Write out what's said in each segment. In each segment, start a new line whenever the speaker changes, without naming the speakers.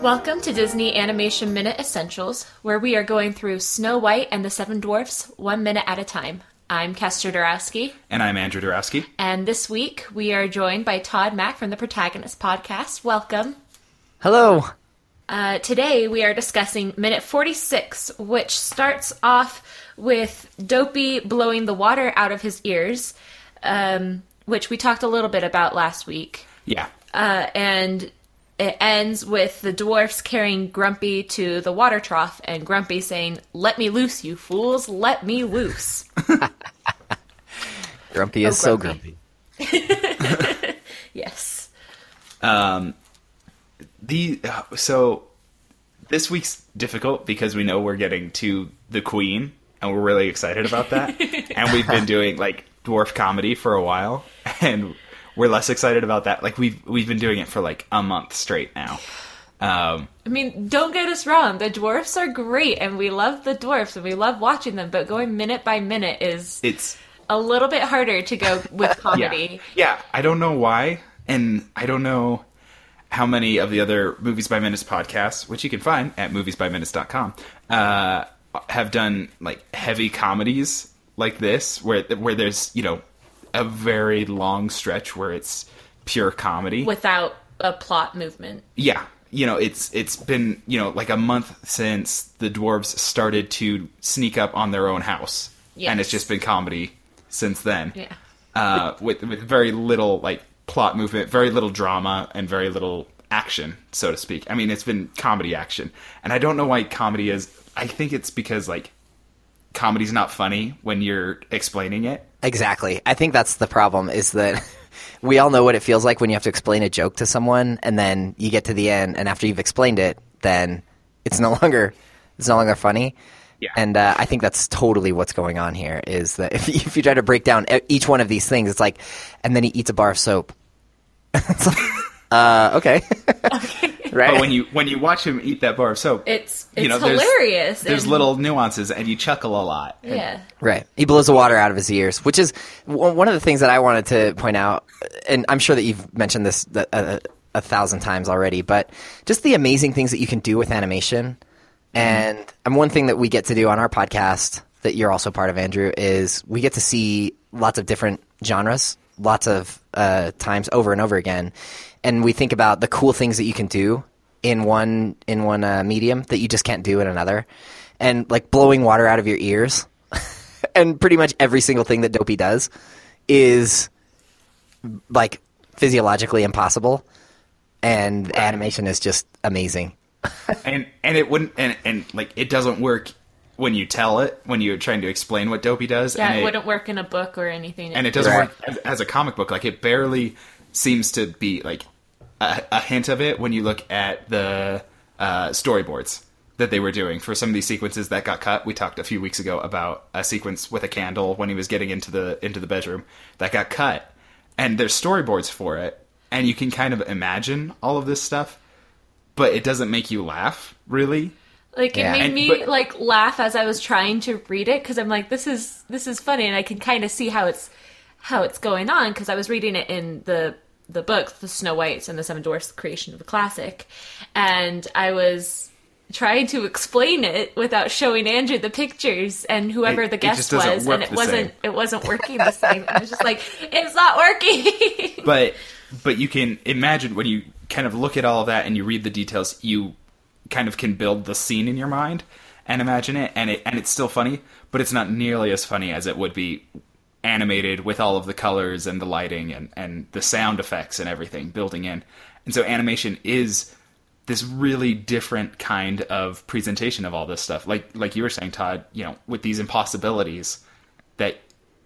Welcome to Disney Animation Minute Essentials, where we are going through Snow White and the Seven Dwarfs one minute at a time. I'm Kester Dorowski,
And I'm Andrew Dorowski.
and this week we are joined by Todd Mack from the Protagonist Podcast. Welcome.
Hello.
Uh, today we are discussing minute 46, which starts off with Dopey blowing the water out of his ears, um, which we talked a little bit about last week.
Yeah.
Uh, and it ends with the dwarfs carrying Grumpy to the water trough, and Grumpy saying, Let me loose, you fools, let me loose.
Grumpy is
Oh,
so
Grumpy.
grumpy.
yes.
The uh, so this week's difficult because we know we're getting to the Queen, and we're really excited about that. and we've been doing like dwarf comedy for a while, and we're less excited about that. Like we've we've been doing it for like a month straight now. Um,
I mean, don't get us wrong, the dwarfs are great, and we love the dwarfs, and we love watching them, but going minute by minute is
it's
a little bit harder to go with
yeah,
comedy.
yeah. I don't know why, and I don't know how many of the other movies by minutes podcasts, which you can find at moviesbyminutes.com, uh, have done like heavy comedies like this, where where there's you know a very long stretch where it's pure comedy.
without a plot movement.
yeah, you know it's it's been you know like a month since the dwarves started to sneak up on their own house, and it's just been comedy since then
Yeah.
uh, with with very little like plot movement, very little drama, and very little action, so to speak. I mean, it's been comedy action, and I don't know why comedy is. I think it's because like comedy's not funny when you're explaining it.
Exactly. I think that's the problem is that we all know what it feels like when you have to explain a joke to someone and then you get to the end and after you've explained it, then it's no longer it's no longer funny.
Yeah.
And uh, I think that's totally what's going on here is that if, if you try to break down e- each one of these things, it's like, and then he eats a bar of soap. it's like, uh, okay. Right.
But when you when you watch him eat that bar of soap,
It's it's
you know,
hilarious.
There's
and-
little nuances, and you chuckle a lot. And
yeah.
Right. He blows the water out of his ears, which is one of the things that I wanted to point out. And I'm sure that you've mentioned this th- a, a thousand times already, but just the amazing things that you can do with animation. Mm-hmm. And and one thing that we get to do on our podcast that you're also part of, Andrew, is we get to see lots of different genres, lots of uh, times over and over again. And we think about the cool things that you can do in one in one uh, medium that you just can't do in another. And like blowing water out of your ears and pretty much every single thing that Dopey does is like physiologically impossible, and animation is just amazing.
and and it wouldn't and and like it doesn't work when you tell it when you're trying to explain what Dopey does.
Yeah,
and
it wouldn't work in a book or anything.
and it doesn't
Right.
work as, as a comic book. Like it barely seems to be like a, a hint of it when you look at the uh, storyboards that they were doing for some of these sequences that got cut. We talked a few weeks ago about a sequence with a candle when he was getting into the into the bedroom that got cut, and there's storyboards for it, and you can kind of imagine all of this stuff, but it doesn't make you laugh really.
Like it
Yeah.
made
And-
me
but-
like laugh as I was trying to read it because I'm like, this is this is funny, and I can kind of see how it's how it's going on because I was reading it in the the book, the Snow Whites and the Seven Dwarfs, creation of the classic, and I was trying to explain it without showing Andrew the pictures and whoever
It-
the guest was, and it wasn't
same.
it wasn't working the same. I was just like, it's not working.
but but you can imagine when you kind of look at all of that and you read the details you kind of can build the scene in your mind and imagine it and it and it's still funny but it's not nearly as funny as it would be animated with all of the colors and the lighting and and the sound effects and everything building in. And so animation is this really different kind of presentation of all this stuff. Like like you were saying Todd you know with these impossibilities that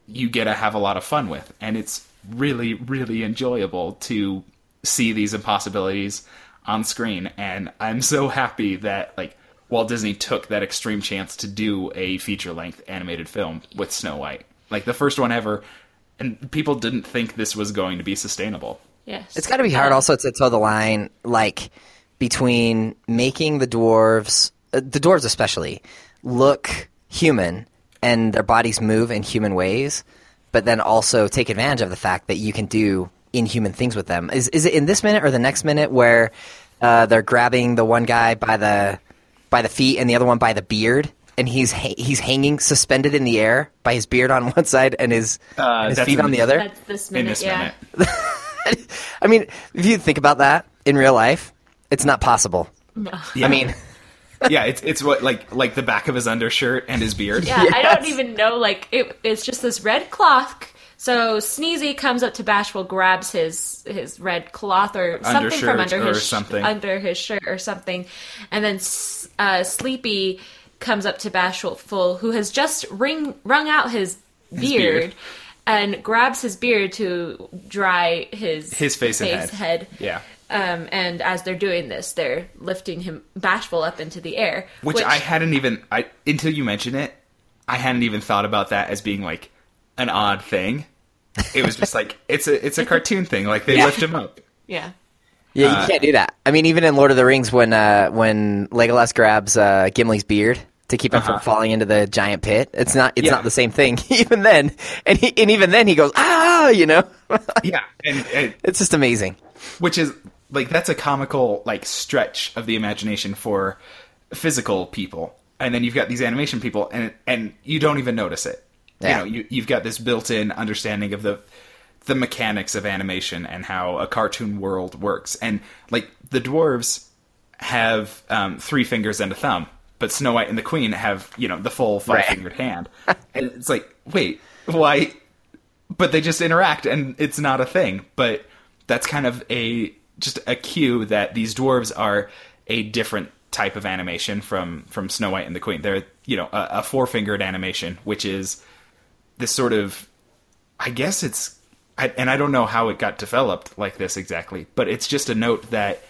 you get to have a lot of fun with. And it's really really enjoyable to see these impossibilities on screen and i'm so happy that like walt disney took that extreme chance to do a feature length animated film with snow white. Like the first one ever and people didn't think this was going to be sustainable.
Yes,
It's got to be hard
Um,
also to toe the line, like between making the dwarves, uh, the dwarves especially, look human and their bodies move in human ways, but then also take advantage of the fact that you can do inhuman things with them. Is is it in this minute or the next minute where uh, they're grabbing the one guy by the by the feet and the other one by the beard, and he's ha- he's hanging suspended in the air by his beard on one side and his,
Uh,
his feet on the
the-
other.
That's this
in
minute,
this
yeah.
minute.
I mean, if you think about that in real life, it's not possible.
Yeah.
I mean,
yeah, it's it's what like like the back of his undershirt and his beard.
Yeah, I don't even know. Like it, it's just this red cloth. So Sneezy comes up to Bashful, grabs his his red cloth or something from under his
something.
under his shirt or something, and then uh, Sleepy comes up to Bashful, who has just ring wrung out his beard.
beard.
And grabs his beard to dry his
His face and head.
head.
Yeah.
Um, and as they're doing this, they're lifting him bashful up into the air,
Which, I hadn't even I until you mention it, I hadn't even thought about that as being like an odd thing. It was just like it's a it's a cartoon thing. Like they lift him up.
yeah.
yeah,
Uh,
you can't do that. I mean, even in Lord of the Rings, when uh, when Legolas grabs uh, Gimli's beard to keep him from falling into the giant pit, it's not it's
Uh-huh. Yeah.
not the same thing. even then, and he, and even then, he goes ah, you know,
Yeah, and, and
it's just amazing.
which is like that's a comical like stretch of the imagination for physical people and then you've got these animation people and and you don't even notice it
Yeah.
you know you, you've got this built-in understanding of the the mechanics of animation and how a cartoon world works. And like the dwarves have um, three fingers and a thumb but snow white and the queen have you know the full five fingered hand. And it's like wait why? But they just interact and it's not a thing. But that's kind of a just a cue that these dwarves are a different type of animation from from snow white and the queen. They're you know a, a four fingered animation which is this sort of i guess it's I, and i don't know how it got developed like this exactly but it's just a note that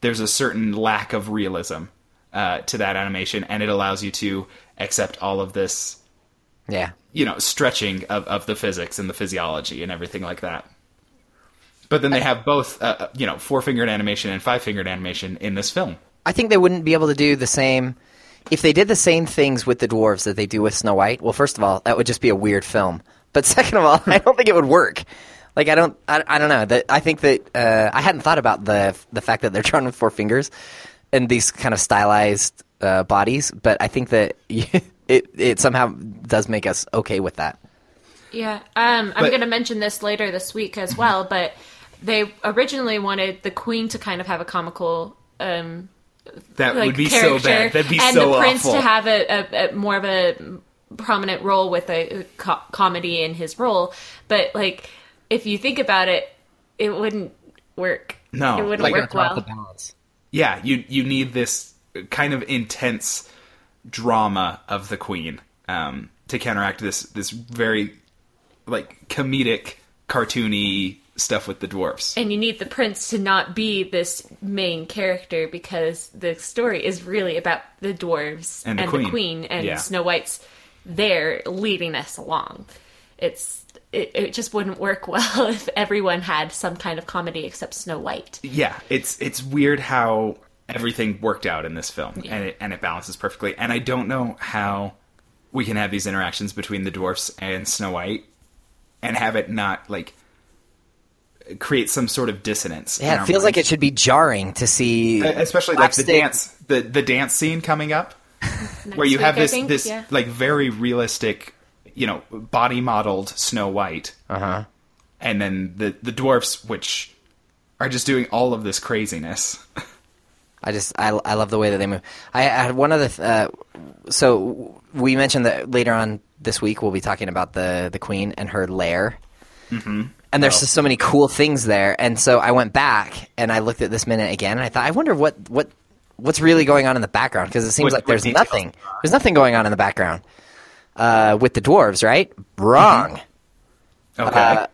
there's a certain lack of realism uh, to that animation and it allows you to accept all of this
Yeah,
you know stretching of, of the physics and the physiology and everything like that. But then they have both uh, uh, you know four fingered animation and five fingered animation in this film.
I think they wouldn't be able to do the same if they did the same things with the dwarves that they do with Snow White. Well, first of all, that would just be a weird film. But second of all, I don't think it would work. Like I don't, I, I don't know. That I think that uh, I hadn't thought about the the fact that they're drawn with four fingers and these kind of stylized uh, bodies. But I think that it it somehow does make us okay with that.
Yeah, um, I'm
But-
going to mention this later this week as well, but they originally wanted the queen to kind of have a comical um,
that
like
would be so bad that'd be
and
so
the prince
awful
to have a, a, a more of a prominent role with a co- comedy in his role. But like, if you think about it, it wouldn't work.
No,
it wouldn't
like-
work well.
balance.
yeah you you need this kind of intense drama of the queen um, to counteract this this very like comedic cartoony stuff with the dwarfs
and you need the prince to not be this main character because the story is really about the dwarves
And the queen.
and
Yeah.
Snow White's there leading us along. It's it, it just wouldn't work well if everyone had some kind of comedy except Snow White.
yeah, it's it's weird how everything worked out in this film, and it and it balances perfectly. And I don't know how we can have these interactions between the dwarfs and Snow White, and have it not like create some sort of dissonance. in
Yeah, it feels like it should be jarring to see,
especially like the dance, the the dance scene coming up, where you
week,
have this
think,
this
yeah.
like very realistic, you know, body modeled Snow White,
Uh-huh.
and then the the dwarfs, which are just doing all of this craziness.
I just I, I love the way that they move. I, I had one other. Th- uh, so we mentioned that later on this week we'll be talking about the the queen and her lair. Mm-hmm. And there's
Oh.
just so many cool things there. And so I went back and I looked at this minute again, and I thought, I wonder what what what's really going on in the background because it seems
What-
like there's nothing. There's nothing going on in the background uh, with the dwarves, right? Wrong.
Okay.
Uh,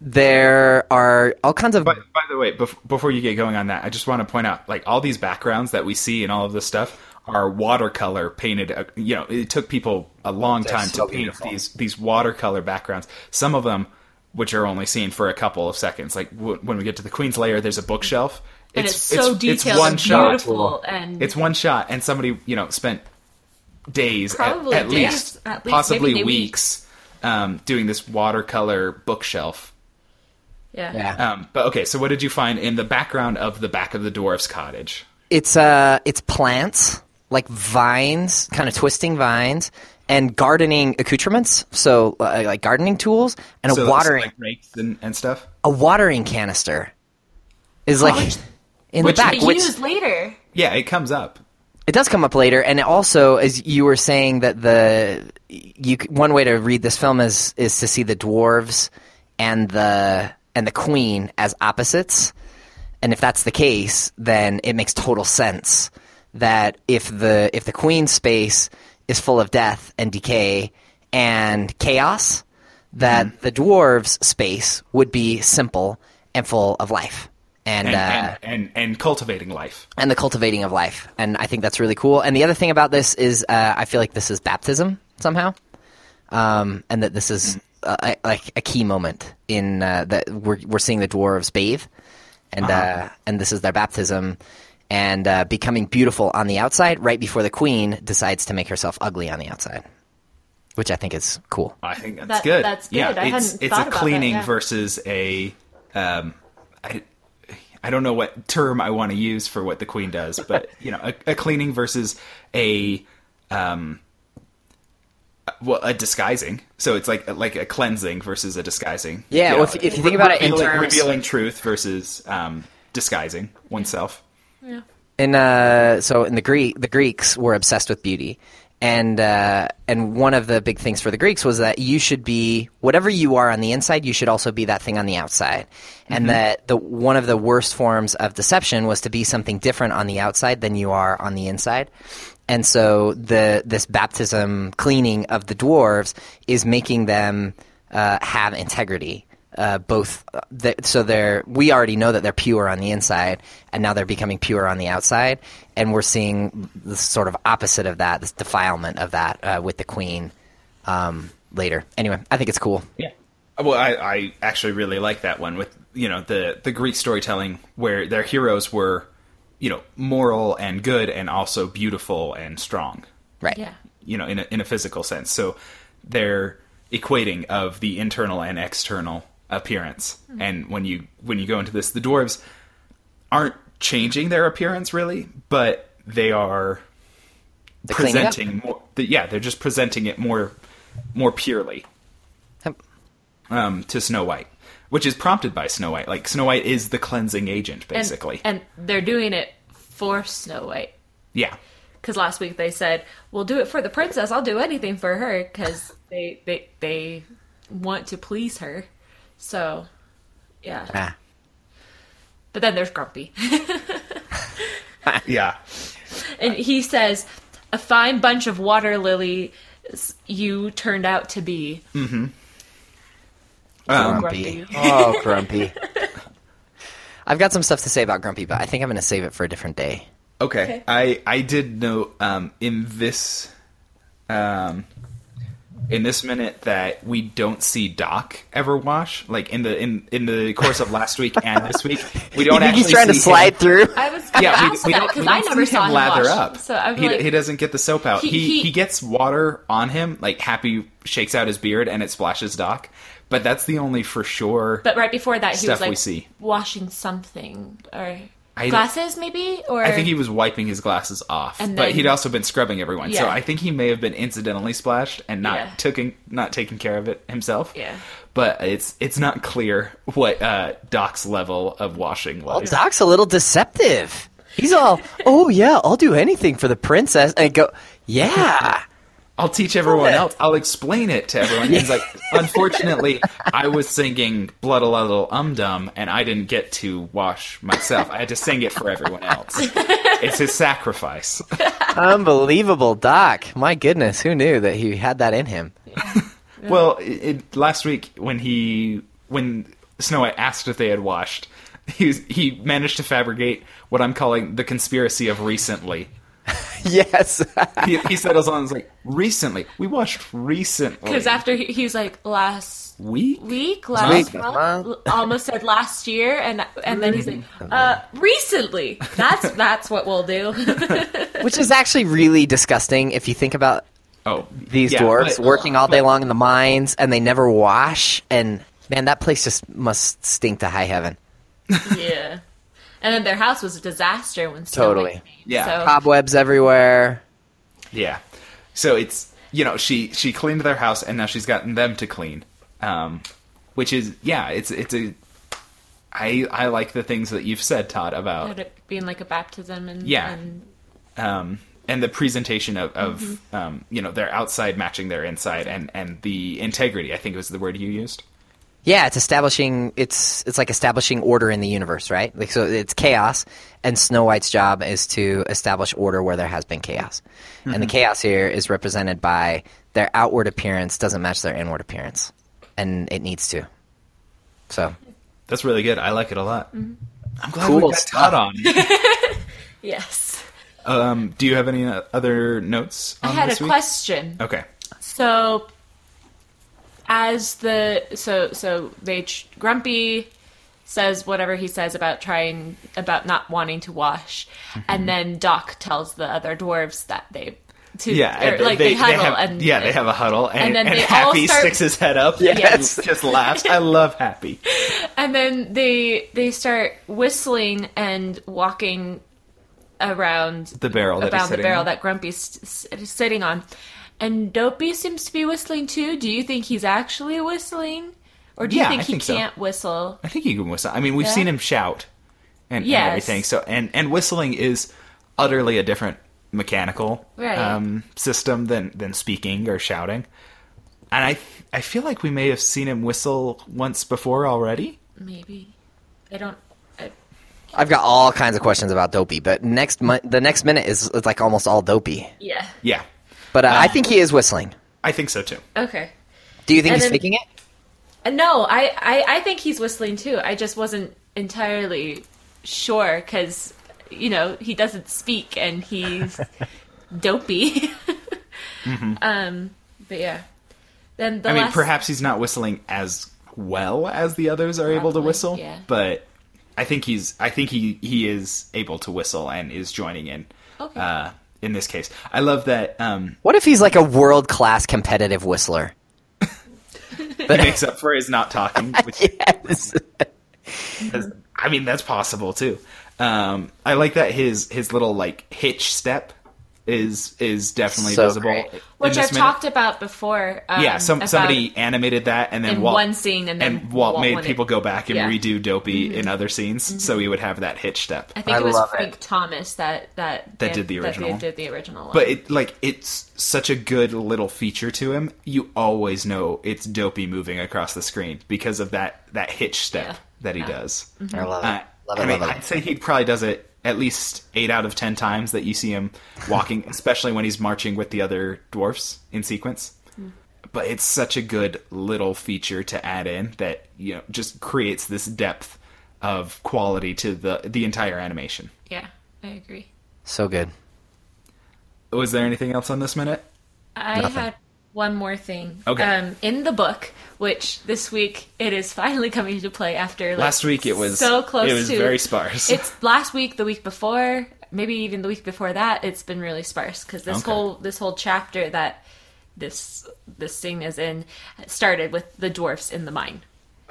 there are all kinds of
But by the way, bef- before you get going on that, I just want to point out, like all these backgrounds that we see and all of this stuff are watercolor painted. Uh, you know, it took people a long time
so
to paint
beautiful.
these these watercolor backgrounds. Some of them, which are only seen for a couple of seconds, like w- when we get to the Queen's lair, there's a bookshelf.
And it's, so detailed
one
and
shot.
beautiful and
It's one shot, and somebody you know spent days, at- at,
days,
least,
at least,
possibly
maybe week.
weeks, um, doing this watercolor bookshelf.
Yeah.
Yeah.
Um, but okay, so what did you find in the background of the back of the dwarf's cottage?
It's uh, it's plants like vines, kind of twisting vines, and gardening accoutrements. So uh, like gardening tools and
So
a watering
like rakes and, and stuff.
a watering canister is like
which-
in
which
the back.
But
Which
used later.
Yeah, it comes up.
it does come up later, and it also, as you were saying, that the you c- one way to read this film is is to see the dwarves and the and the queen as opposites. And if that's the case, then it makes total sense that if the if the queen's space is full of death and decay and chaos, that the dwarves' space would be simple and full of life. And,
And,
uh,
and, and and cultivating life.
and the cultivating of life. And I think that's really cool. And the other thing about this is uh, I feel like this is baptism somehow, um, and that this is uh, a- like a key moment in uh, that we're we're seeing the dwarves bathe, and uh, and this is their baptism. And uh, becoming beautiful on the outside, right before the queen decides to make herself ugly on the outside, which I think is cool.
I think that's
That-
good.
that's good.
Yeah,
I
it's
hadn't
it's
thought
a
about that,
cleaning
yeah.
versus a um, I, I don't know what term I want to use for what the queen does, but you know, a, a cleaning versus a um, well, a disguising. So it's like like a cleansing versus a disguising.
Yeah, well, if- if you think about it in
revealing,
terms-
revealing truth versus um, disguising oneself.
In uh, so in the Greek, the Greeks were obsessed with beauty, and uh, and one of the big things for the Greeks was that you should be whatever you are on the inside, you should also be that thing on the outside, and that the one of the worst forms of deception was to be something different on the outside than you are on the inside. And so the this baptism cleaning of the dwarves is making them uh, have integrity uh, both uh, th- so they're we already know that they're pure on the inside and now they're becoming pure on the outside and we're seeing the sort of opposite of that this defilement of that uh, with the queen um, later anyway i think it's cool
Yeah. Well, I, I actually really like that one with you know the the Greek storytelling where their heroes were, you know, moral and good and also beautiful and strong.
right
Yeah.
You know, in a, in a physical sense. So they're equating of the internal and external appearance. And when you when you go into this, the dwarves aren't changing their appearance really, but they are presenting more. The, yeah, they're just presenting it more more purely
Yep.
um, to Snow White, which is prompted by Snow White. Like Snow White is the cleansing agent,
And-
basically.
And, they're doing it for Snow White.
yeah,
Because last week they said, "We'll do it for the princess. I'll do anything for her." Because they they they want to please her. So, yeah.
Ah.
But then there's Grumpy,
yeah.
and he says, "A fine bunch of water lily you turned out to be." Mhm.
Um,
grumpy oh grumpy i've got some stuff to say about grumpy but i think i'm going to save it for a different day
Okay.
Okay.
I I did note um, in this um, in this minute that we don't see Doc ever wash. Like in the in in the course of last week and this week, we don't
think
actually
he's trying to slide
him-
through
I was
Yeah, we,
ask
we
that
don't,
because
we
I
don't
never
see
saw
him
him
lather
wash.
up.
So I'm
he,
like,
he doesn't get the soap out.
He-
He, he
he-
gets water on him. Like Happy shakes out his beard and it splashes Doc. But that's the only for sure.
But right before that, he
Stuff
was like
we see.
washing something or
I-
glasses, maybe. Or
I think he was wiping his glasses off,
And
but he'd also been scrubbing everyone. So I think he may have been incidentally splashed and not
Yeah.
taking not taking care of it himself.
Yeah.
But it's it's not clear what uh, Doc's level of washing
Well,
was.
Doc's a little deceptive. He's all, oh yeah, I'll do anything for the princess, and go, yeah.
I'll teach everyone else. I'll explain it to everyone. He's like, unfortunately, I was singing "Blood a Little Um Dum" and I didn't get to wash myself. I had to sing it for everyone else. It's his sacrifice.
Unbelievable, Doc. My goodness, who knew that he had that in him?
Well, it, it, last week when he when Snow White asked if they had washed, he was, he managed to fabricate what I'm calling the conspiracy of recently.
yes.
He, he settles on it's like recently. We watched recently.
because after he, he was like last
week.
week, last
Week,
month,
month.
almost said last year, and and then he's like, uh, recently. That's that's what we'll do.
Which is actually really disgusting if you think about
Oh,
these
yeah,
dwarves
but-
working all day long in the mines and they never wash and Man, that place just must stink to high heaven.
yeah. And then their house was a disaster when Snow
Totally.
White came.
Yeah.
So,
Cobwebs everywhere.
Yeah. So it's you know she she cleaned their house and now she's gotten them to clean, um, which is yeah it's it's a I I like the things that you've said Todd about
had it being like a baptism and
Yeah.
and
um, and the presentation of, of
Mm-hmm.
um, you know their outside matching their inside and and the integrity I think it was the word you used.
Yeah, it's establishing. It's it's like establishing order in the universe, right? Like so, it's chaos, and Snow White's job is to establish order where there has been chaos, and the chaos here is represented by their outward appearance doesn't match their inward appearance, and it needs to. So
That's really good. I like it a lot.
Mm-hmm.
I'm glad
Cool
we got
stuff.
Todd on.
yes.
um, do you have any uh, other notes? On
I had
this
a
week?
question.
Okay.
So, as the so so they Grumpy says whatever he says about trying about not wanting to wash,
Mm-hmm.
and then Doc tells the other dwarves that they to
Yeah,
or, like they, huddle
have,
and
yeah, they have a huddle, and,
and then
and
they all
Happy
start-
sticks his head up,
Yes.
and just laughs. I love Happy.
and then they they start whistling and walking around
The barrel that
about the barrel
on.
that Grumpy's sitting on. And Dopey seems to be whistling too. Do you think he's actually whistling? Or do you
Yeah,
think
I
he
think
can't whistle?
I think he can whistle. I mean, we've
Yeah.
seen him shout and, and everything. So, and and whistling is utterly a different mechanical
Right.
um, system than than speaking or shouting. And I I feel like we may have seen him whistle once before already.
Maybe. I don't. I,
I've got all kinds of questions about Dopey, but next mi- the next minute is, is like almost all Dopey.
yeah.
Yeah,
But uh, I think he is whistling.
I think so too.
Okay.
Do you think
And
he's
then-
faking it?
Uh, No, I, I, I think he's whistling too. I just wasn't entirely sure because, you know, he doesn't speak and he's dopey. Um, but yeah. Then the
I mean, perhaps he's not whistling as well as the others are able to whistle,
yeah.
but I think he's I think he he is able to whistle and is joining in.
Okay.
Uh, in this case, I love that um,
What if he's like a world class competitive whistler?
he makes up for his not talking, which
Yes.
I mean that's possible too. Um, I like that his his little like hitch step is is definitely
So
visible,
great.
which I've
minute.
talked about before. Um,
yeah, some
about-
somebody animated that, and then
in
Walt,
one scene and then
Walt,
Walt
made
wanted-
people go back and
yeah. Mm-hmm.
redo Dopey in other scenes, so he would have that hitch step.
I think
I
it was
love it.
Frank Thomas that that
That did the original.
That did the original one.
But it like it's such a good little feature to him. You always know it's Dopey moving across the screen because of that that hitch step
Yeah.
that he
Yeah.
does.
I love it.
Uh,
Love
I
it,
mean,
love it.
I'd say he probably does it at least eight out of ten times that you see him walking, especially when he's marching with the other dwarfs in sequence. But it's such a good little feature to add in that you know just creates this depth of quality to the the entire animation.
yeah, I agree.
So good.
Was there anything else on this minute?
I
Nothing.
had one more thing.
Okay.
Um, in the book, which this week it is finally coming to play after like,
Last week it was
so close.
It was
to,
very sparse.
It's last week, the week before, maybe even the week before that. It's been really sparse because this
Okay.
whole this whole chapter that this this scene is in started with the dwarfs in the mine.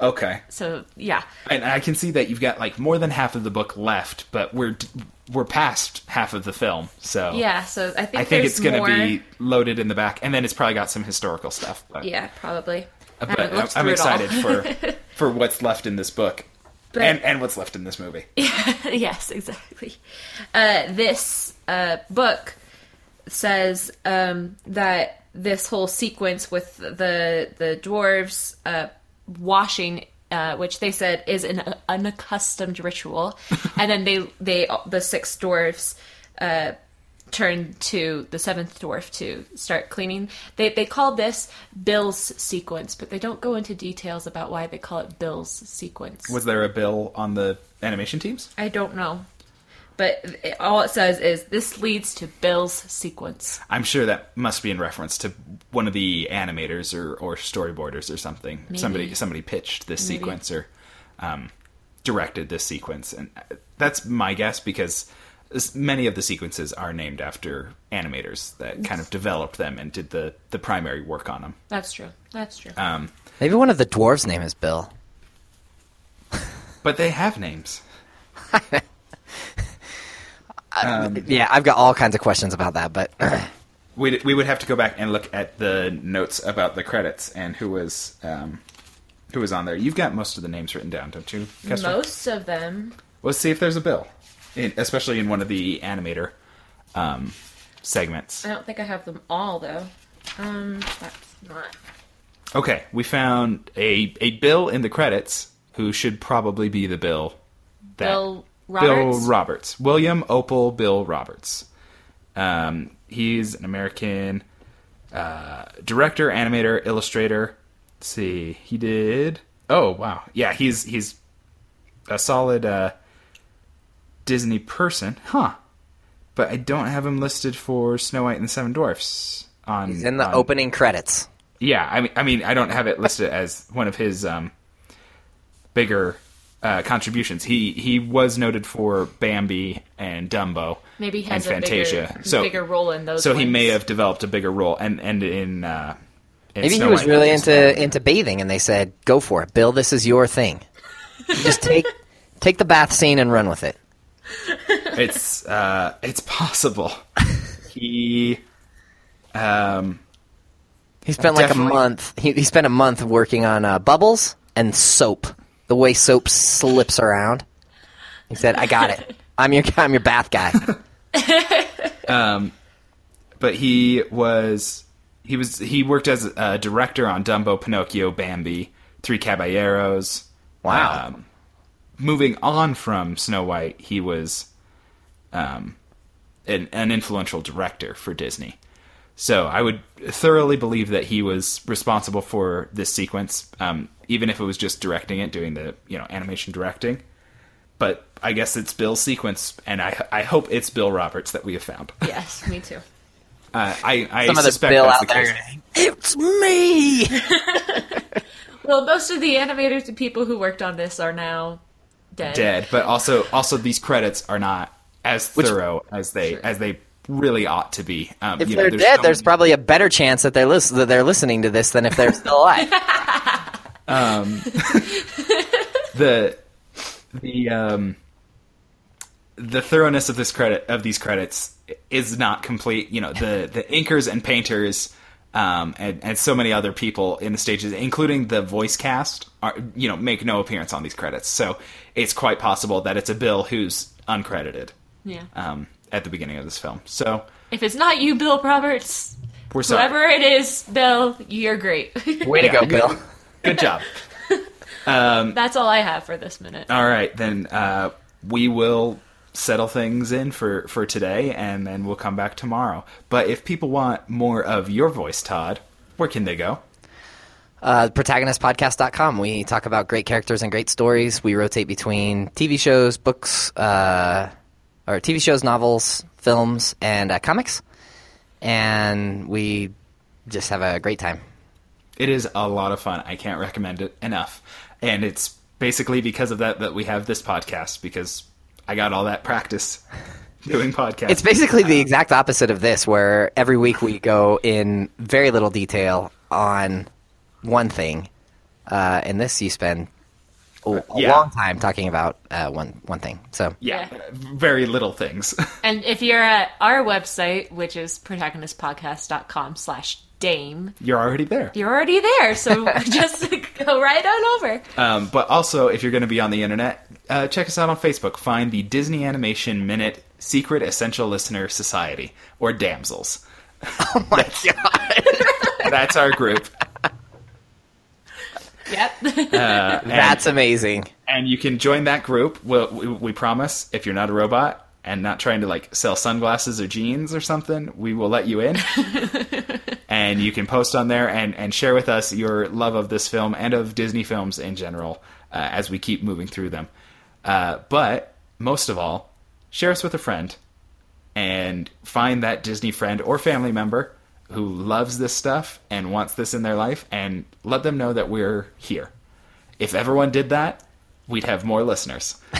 Okay.
So yeah,
And I can see that you've got like more than half of the book left, but we're we're past half of the film, so
yeah. So I think
I think it's going to
more-
be loaded in the back, and then it's probably got some historical stuff. But,
yeah, probably.
But
haven't
I'm, I'm
through it all.
excited for for what's left in this book,
But-
and and what's left in this movie.
Yeah, yes, exactly. Uh, this uh, book says um, that this whole sequence with the the dwarves uh, washing, uh, which they said is an unaccustomed ritual, and then they they the six dwarfs Uh, turn to the seventh dwarf to start cleaning. They they call this Bill's sequence, but they don't go into details about why they call it Bill's sequence.
Was there a bill on the animation teams?
I don't know. But it, all it says is this leads to Bill's sequence.
I'm sure that must be in reference to one of the animators or, or storyboarders or something.
Maybe.
Somebody somebody pitched this
Maybe.
sequence or um, directed this sequence, and that's my guess because many of the sequences are named after animators that kind of developed them and did the the primary work on them.
That's true. That's true.
Um,
Maybe one of the dwarves' name is Bill.
but they have names.
yeah, I've got all kinds of questions about that, but
We we would have to go back and look at the notes about the credits and who was um, who was on there. You've got most of the names written down, don't you? Kester?
Most of them.
Let's see if there's a bill, in, especially in one of the animator um, segments.
I don't think I have them all though. Um, that's not.
Okay, we found a a Bill in the credits who should probably be the Bill. That,
Bill
Bill
Roberts?
Roberts. William Opal Bill Roberts. Um, he's an American uh, director, animator, illustrator. Let's see, he did. Oh wow, yeah, he's he's a solid uh, Disney person, huh? But I don't have him listed for Snow White and the Seven Dwarfs. On
he's in the
on-
opening credits.
yeah, I mean, I mean, I don't have it listed as one of his um, bigger uh, contributions. He he was noted for Bambi and Dumbo
Maybe he has
and
a
Fantasia,
bigger,
so
bigger role in those.
so he may have developed a bigger role, and and in, uh, in
Maybe
Snow
he was
White
really into
well.
into bathing, and they said, "Go for it, Bill. This is your thing. Just take take the bath scene and run with it."
It's uh, it's possible. he um
He spent like a month. He, he spent a month working on uh, bubbles and soap. The way soap slips around. He said, "I got it. I'm your I'm your bath guy."
um, but he was he was he worked as a director on Dumbo, Pinocchio, Bambi, Three Caballeros.
Wow.
Um, moving on from Snow White, he was um, an, an influential director for Disney. So I would thoroughly believe that he was responsible for this sequence, um, even if it was just directing it, doing the you know animation directing. But I guess it's Bill's sequence, and I I hope it's Bill Roberts that we have found.
Yes, me too.
Uh, I, I
Some of the
suspect
Bill
that's
out
the
there.
case.
It's me.
Well, most of the animators and people who worked on this are now dead.
dead, but also also these credits are not as thorough as they as they really ought to be. Um,
If
you know,
they're
there's
dead,
so
there's
many-
probably a better chance that they're lis- that they're listening to this than if they're still alive.
the the um the thoroughness of this credit of these credits is not complete. You know, the the inkers and painters. Um, and, and so many other people in the stages, including the voice cast, are you know make no appearance on these credits. So it's quite possible that it's a Bill who's uncredited
Yeah.
um, at the beginning of this film. So
If it's not you, Bill Roberts,
we're sorry.
whoever it is, Bill, you're great.
Way to go, Bill.
Good job.
That's all I have for this minute.
All right, then uh, we will settle things in for, for today, and then we'll come back tomorrow. But if people want more of your voice, Todd, where can they go?
Uh, protagonistpodcast.com. We talk about great characters and great stories. We rotate between TV shows, books, uh, or TV shows, novels, films, and uh, comics. And we just have a great time.
It is a lot of fun. I can't recommend it enough. And it's basically because of that that we have this podcast, because I got all that practice doing podcasts.
It's basically the exact opposite of this, where every week we go in very little detail on one thing. Uh, in this, you spend a, a
Yeah.
long time talking about uh, one one thing. So
yeah,
Yeah.
very little things.
And if you're at our website, which is protagonistpodcast.com slash dame,
You're already there.
you're already there. So just go right on over.
Um, but also, if you're going to be on the internet, uh, check us out on Facebook. Find the Disney Animation Minute Secret Essential Listener Society, or Damsels.
oh my god,
That's our group.
Yep.
Uh, and,
that's amazing.
and you can join that group. We'll, we, we promise, if you're not a robot and not trying to like sell sunglasses or jeans or something, we will let you in. and you can post on there and, and share with us your love of this film and of Disney films in general uh, as we keep moving through them. Uh, but most of all, share us with a friend and find that Disney friend or family member who loves this stuff and wants this in their life and let them know that we're here. If everyone did that, we'd have more listeners.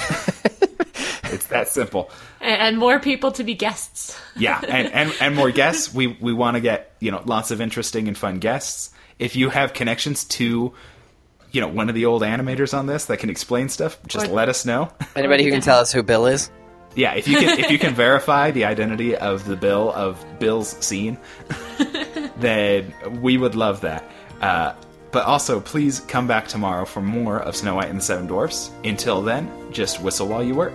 it's that simple.
and, and more people to be guests.
Yeah, and, and, and more guests. We we want to get you know lots of interesting and fun guests. If you have connections to you know one of the old animators on this that can explain stuff, just
Or-
let us know.
Anybody who can tell us who Bill is?
Yeah, if you can if you can verify the identity of the bill of Bill's scene, then we would love that. Uh, but also, please come back tomorrow for more of Snow White and the Seven Dwarfs. Until then, just whistle while you work.